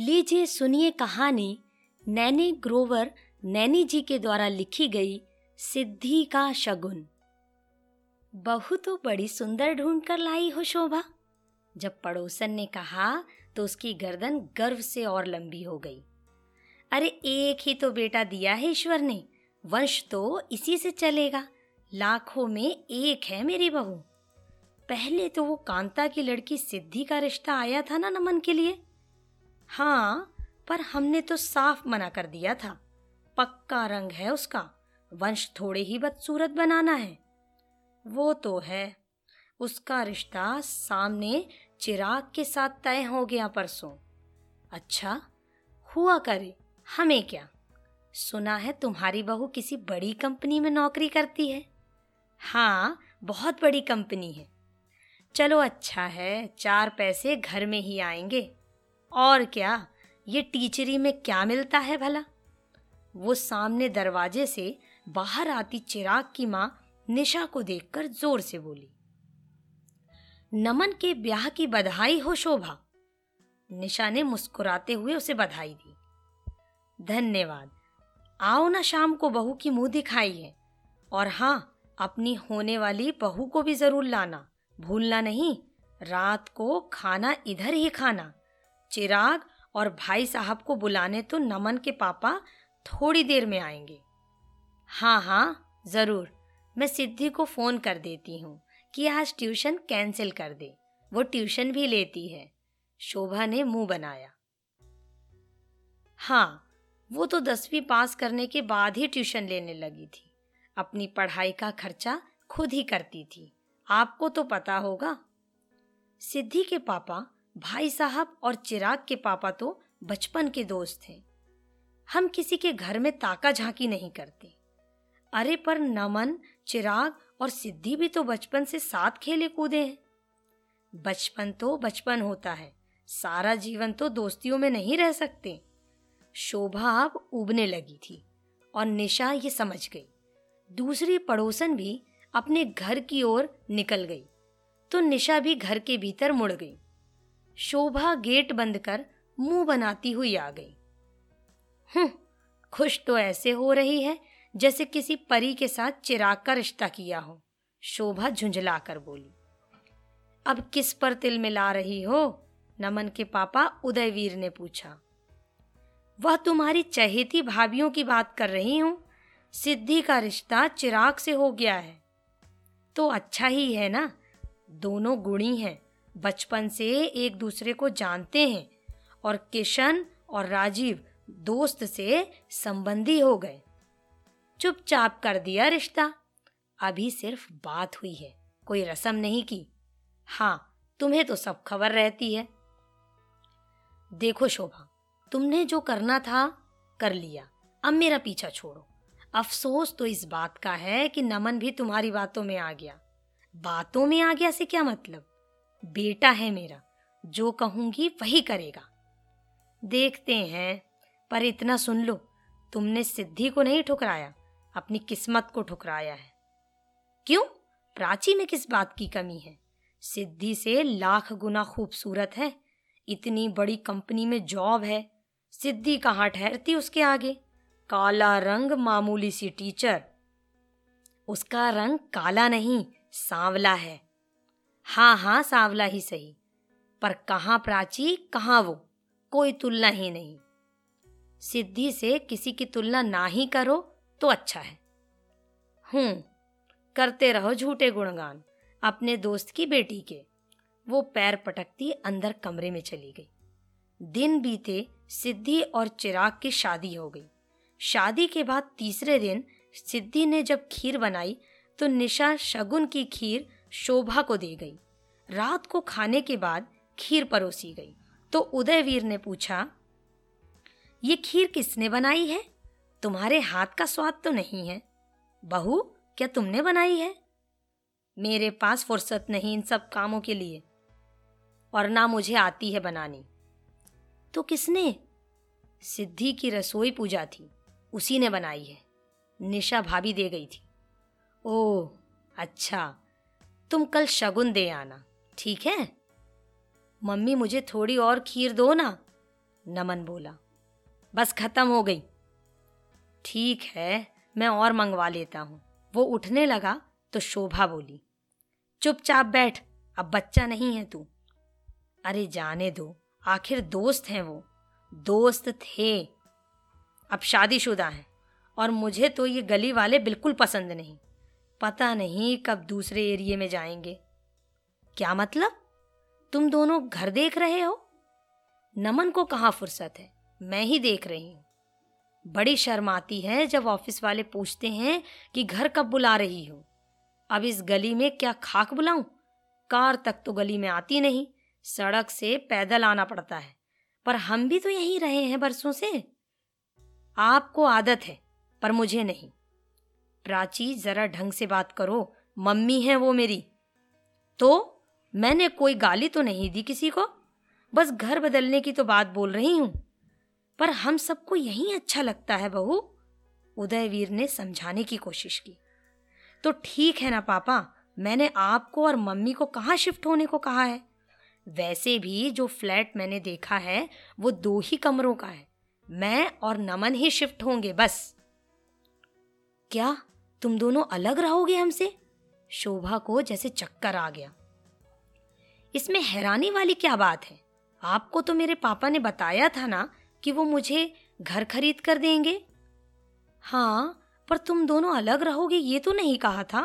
लीजिए सुनिए कहानी नैनी ग्रोवर नैनी जी के द्वारा लिखी गई सिद्धि का शगुन। बहू तो बड़ी सुंदर ढूंढ कर लाई हो शोभा। जब पड़ोसन ने कहा तो उसकी गर्दन गर्व से और लंबी हो गई। अरे, एक ही तो बेटा दिया है ईश्वर ने। वंश तो इसी से चलेगा। लाखों में एक है मेरी बहू। पहले तो वो कांता की लड़की सिद्धि का रिश्ता आया था ना नमन के लिए। हाँ पर हमने तो साफ़ मना कर दिया था। पक्का रंग है उसका। वंश थोड़े ही बदसूरत बनाना है। वो तो है। उसका रिश्ता सामने चिराग के साथ तय हो गया परसों। अच्छा हुआ करे, हमें क्या? सुना है तुम्हारी बहू किसी बड़ी कंपनी में नौकरी करती है? हाँ बहुत बड़ी कंपनी है। चलो अच्छा है, चार पैसे घर में ही आएँगे। और क्या ये टीचरी में क्या मिलता है भला? वो सामने दरवाजे से बाहर आती चिराग की माँ निशा को देखकर ज़ोर से बोली, नमन के ब्याह की बधाई हो शोभा। निशा ने मुस्कुराते हुए उसे बधाई दी। धन्यवाद। आओ ना शाम को बहू की मुँह दिखाई है और हाँ अपनी होने वाली बहू को भी ज़रूर लाना। भूलना नहीं, रात को खाना इधर ही खाना। चिराग और भाई साहब को बुलाने तो नमन के पापा थोड़ी देर में आएँगे। हाँ हाँ ज़रूर, मैं सिद्धि को फ़ोन कर देती हूँ कि आज ट्यूशन कैंसिल कर दे। वो ट्यूशन भी लेती है। शोभा ने मुँह बनाया। हाँ वो तो दसवीं पास करने के बाद ही ट्यूशन लेने लगी थी। अपनी पढ़ाई का खर्चा खुद ही करती थी। आपको तो पता होगा। सिद्धि के पापा भाई साहब और चिराग के पापा तो बचपन के दोस्त थे। हम किसी के घर में ताका झांकी नहीं करते। अरे पर नमन, चिराग और सिद्धि भी तो बचपन से साथ खेले कूदे हैं। बचपन तो बचपन होता है, सारा जीवन तो दोस्तियों में नहीं रह सकते। शोभा अब उबने लगी थी और निशा ये समझ गई। दूसरी पड़ोसन भी अपने घर की ओर निकल गई तो निशा भी घर के भीतर मुड़ गई। शोभा गेट बंद कर मुँह बनाती हुई आ गई। हम्म खुश तो ऐसे हो रही है जैसे किसी परी के साथ चिराग का रिश्ता किया हो, शोभा झुंझला कर बोली। अब किस पर तिल मिला रही हो? नमन के पापा उदयवीर ने पूछा। वह तुम्हारी चहेती भाभियों की बात कर रही हूँ। सिद्धि का रिश्ता चिराग से हो गया है। तो अच्छा ही है ना, दोनों गुणी हैं। बचपन से एक दूसरे को जानते हैं और किशन और राजीव दोस्त से संबंधी हो गए। चुपचाप कर दिया रिश्ता। अभी सिर्फ़ बात हुई है, कोई रसम नहीं की। हाँ तुम्हें तो सब खबर रहती है। देखो शोभा, तुमने जो करना था, कर लिया। अब मेरा पीछा छोड़ो। अफसोस तो इस बात का है कि नमन भी तुम्हारी बातों में आ गया। बातों में आ गया से क्या मतलब? बेटा है मेरा, जो कहूँगी वही करेगा। देखते हैं, पर इतना सुन लो, तुमने सिद्धि को नहीं ठुकराया, अपनी किस्मत को ठुकराया है। क्यों? प्राची में किस बात की कमी है? सिद्धि से लाख गुना खूबसूरत है, इतनी बड़ी कंपनी में जॉब है, सिद्धि कहाँ ठहरती उसके आगे? काला रंग मामूली सी टीचर। उसका रंग काला नहीं, सांवला है। हाँ हाँ सांवला ही सही। पर कहाँ प्राची, कहाँ वो? कोई तुलना ही नहीं। सिद्धि से किसी की तुलना ना ही करो तो अच्छा है। हूँ, करते रहो झूठे गुणगान, अपने दोस्त की बेटी के। वो पैर पटकती अंदर कमरे में चली गई। दिन बीते, सिद्धि और चिराग की शादी हो गई। शादी के बाद तीसरे दिन सिद्धि ने जब खीर बनाई तो निशा शगुन की खीर शोभा को दे गई। रात को खाने के बाद खीर परोसी गई। तो उदयवीर ने पूछा, ये खीर किसने बनाई है? तुम्हारे हाथ का स्वाद तो नहीं है। बहू, क्या तुमने बनाई है? मेरे पास फुर्सत नहीं इन सब कामों के लिए, और ना मुझे आती है बनानी। तो किसने? सिद्धि की रसोई पूजा थी, उसी ने बनाई है। निशा भाभी दे गई थी। ओह अच्छा। तुम कल शगुन दे आना, ठीक है? मम्मी मुझे थोड़ी और खीर दो ना, नमन बोला। बस खत्म हो गई। ठीक है, मैं और मंगवा लेता हूँ। वो उठने लगा तो शोभा बोली, चुपचाप बैठ, अब बच्चा नहीं है तू। अरे जाने दो, आखिर दोस्त हैं वो, दोस्त थे। अब शादीशुदा हैं, और मुझे तो ये गली वाले बिल्कुल पसंद नहीं। पता नहीं कब दूसरे एरिए में जाएँगे। क्या मतलब? तुम दोनों घर देख रहे हो? नमन को कहाँ फुर्सत है? मैं ही देख रही हूँ। बड़ी शर्म आती है जब ऑफ़िस वाले पूछते हैं कि घर कब बुला रही हो। अब इस गली में क्या खाक बुलाऊं? कार तक तो गली में आती नहीं, सड़क से पैदल आना पड़ता है। पर हम भी तो यहीं रहे हैं बरसों से। आपको आदत है, पर मुझे नहीं। प्राची, जरा ढंग से बात करो। मम्मी है वो मेरी। तो मैंने कोई गाली तो नहीं दी किसी को? बस घर बदलने की तो बात बोल रही हूँ। पर हम सबको यही अच्छा लगता है बहू। उदयवीर ने समझाने की कोशिश की। तो ठीक है ना पापा, मैंने आपको और मम्मी को कहाँ शिफ्ट होने को कहा है? वैसे भी जो फ्लैट मैंने देखा है, वो दो ही कमरों का है। मैं और नमन ही शिफ्ट होंगे, बस। क्या? तुम दोनों अलग रहोगे हमसे? शोभा को जैसे चक्कर आ गया। इसमें हैरानी वाली क्या बात है? आपको तो मेरे पापा ने बताया था ना कि वो मुझे घर खरीद कर देंगे। हाँ पर तुम दोनों अलग रहोगे ये तो नहीं कहा था।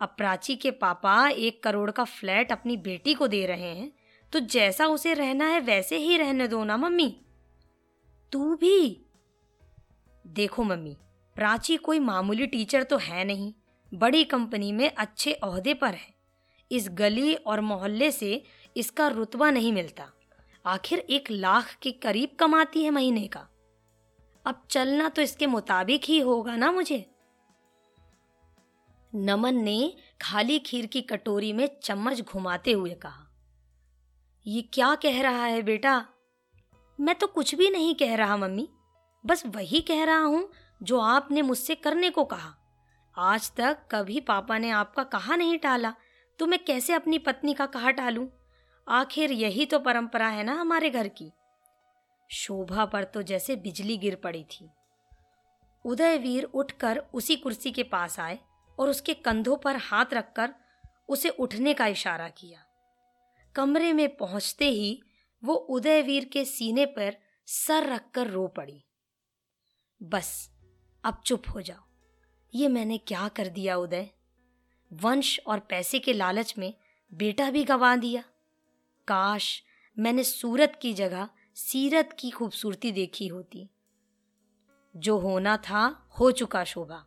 अब प्राची के पापा एक करोड़ का फ्लैट अपनी बेटी को दे रहे हैं तो जैसा उसे रहना है वैसे ही रहने दो ना, मम्मी। तू भी? देखो, मम्मी प्राची कोई मामूली टीचर तो है नहीं, बड़ी कंपनी में अच्छे ओहदे पर है। इस गली और मोहल्ले से इसका रुतबा नहीं मिलता। आखिर एक लाख के करीब कमाती है महीने का। अब चलना तो इसके मुताबिक ही होगा ना मुझे? नमन ने खाली खीर की कटोरी में चम्मच घुमाते हुए कहा, ये क्या कह रहा है बेटा? मैं तो कुछ भी नहीं कह रहा, मम्मी। बस वही कह रहा हूँ जो आपने मुझसे करने को कहा। आज तक कभी पापा ने आपका कहा नहीं टाला। तो मैं कैसे अपनी पत्नी का कहा टालूं? आखिर यही तो परंपरा है ना हमारे घर की। शोभा पर तो जैसे बिजली गिर पड़ी थी। उदयवीर उठकर उसी कुर्सी के पास आए और उसके कंधों पर हाथ रखकर उसे उठने का इशारा किया। कमरे में पहुँचते ही वो उदयवीर के सीने पर सर रखकर रो पड़ी। बस अब चुप हो जाओ। ये मैंने क्या कर दिया उदय? वंश और पैसे के लालच में बेटा भी गंवा दिया। काश मैंने सूरत की जगह सीरत की खूबसूरती देखी होती। जो होना था, हो चुका शोभा।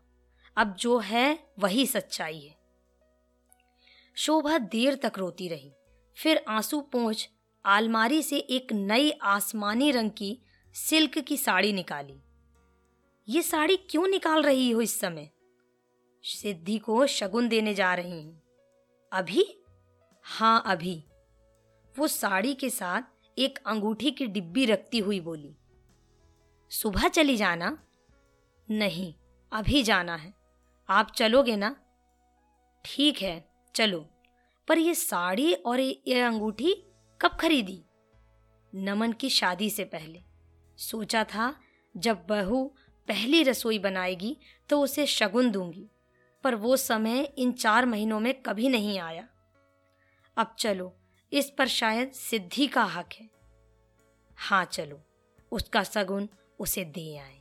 अब जो है, वही सच्चाई है। शोभा देर तक रोती रही। फिर आँसू पहुँच आलमारी से एक नई आसमानी रंग की सिल्क की साड़ी निकाली। ये साड़ी क्यों निकाल रही हो इस समय? सिद्धि को शगुन देने जा रही हूँ। अभी? हाँ अभी। वो साड़ी के साथ एक अंगूठी की डिब्बी रखती हुई बोली, सुबह चली जाना? नहीं, अभी जाना है। आप चलोगे ना? ठीक है, चलो। पर ये साड़ी और ये अंगूठी कब खरीदी? नमन की शादी से पहले। सोचा था जब बहू पहली रसोई बनाएगी तो उसे शगुन दूँगी, पर वो समय इन चार महीनों में कभी नहीं आया। अब चलो, इस पर शायद सिद्धि का हक है। हाँ चलो, उसका सगुन उसे दे आए।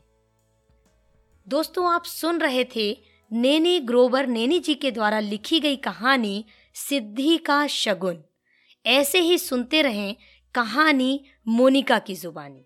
दोस्तों, आप सुन रहे थे नेनी ग्रोवर नेनी जी के द्वारा लिखी गई कहानी सिद्धि का शगुन। ऐसे ही सुनते रहें कहानी मोनिका की जुबानी।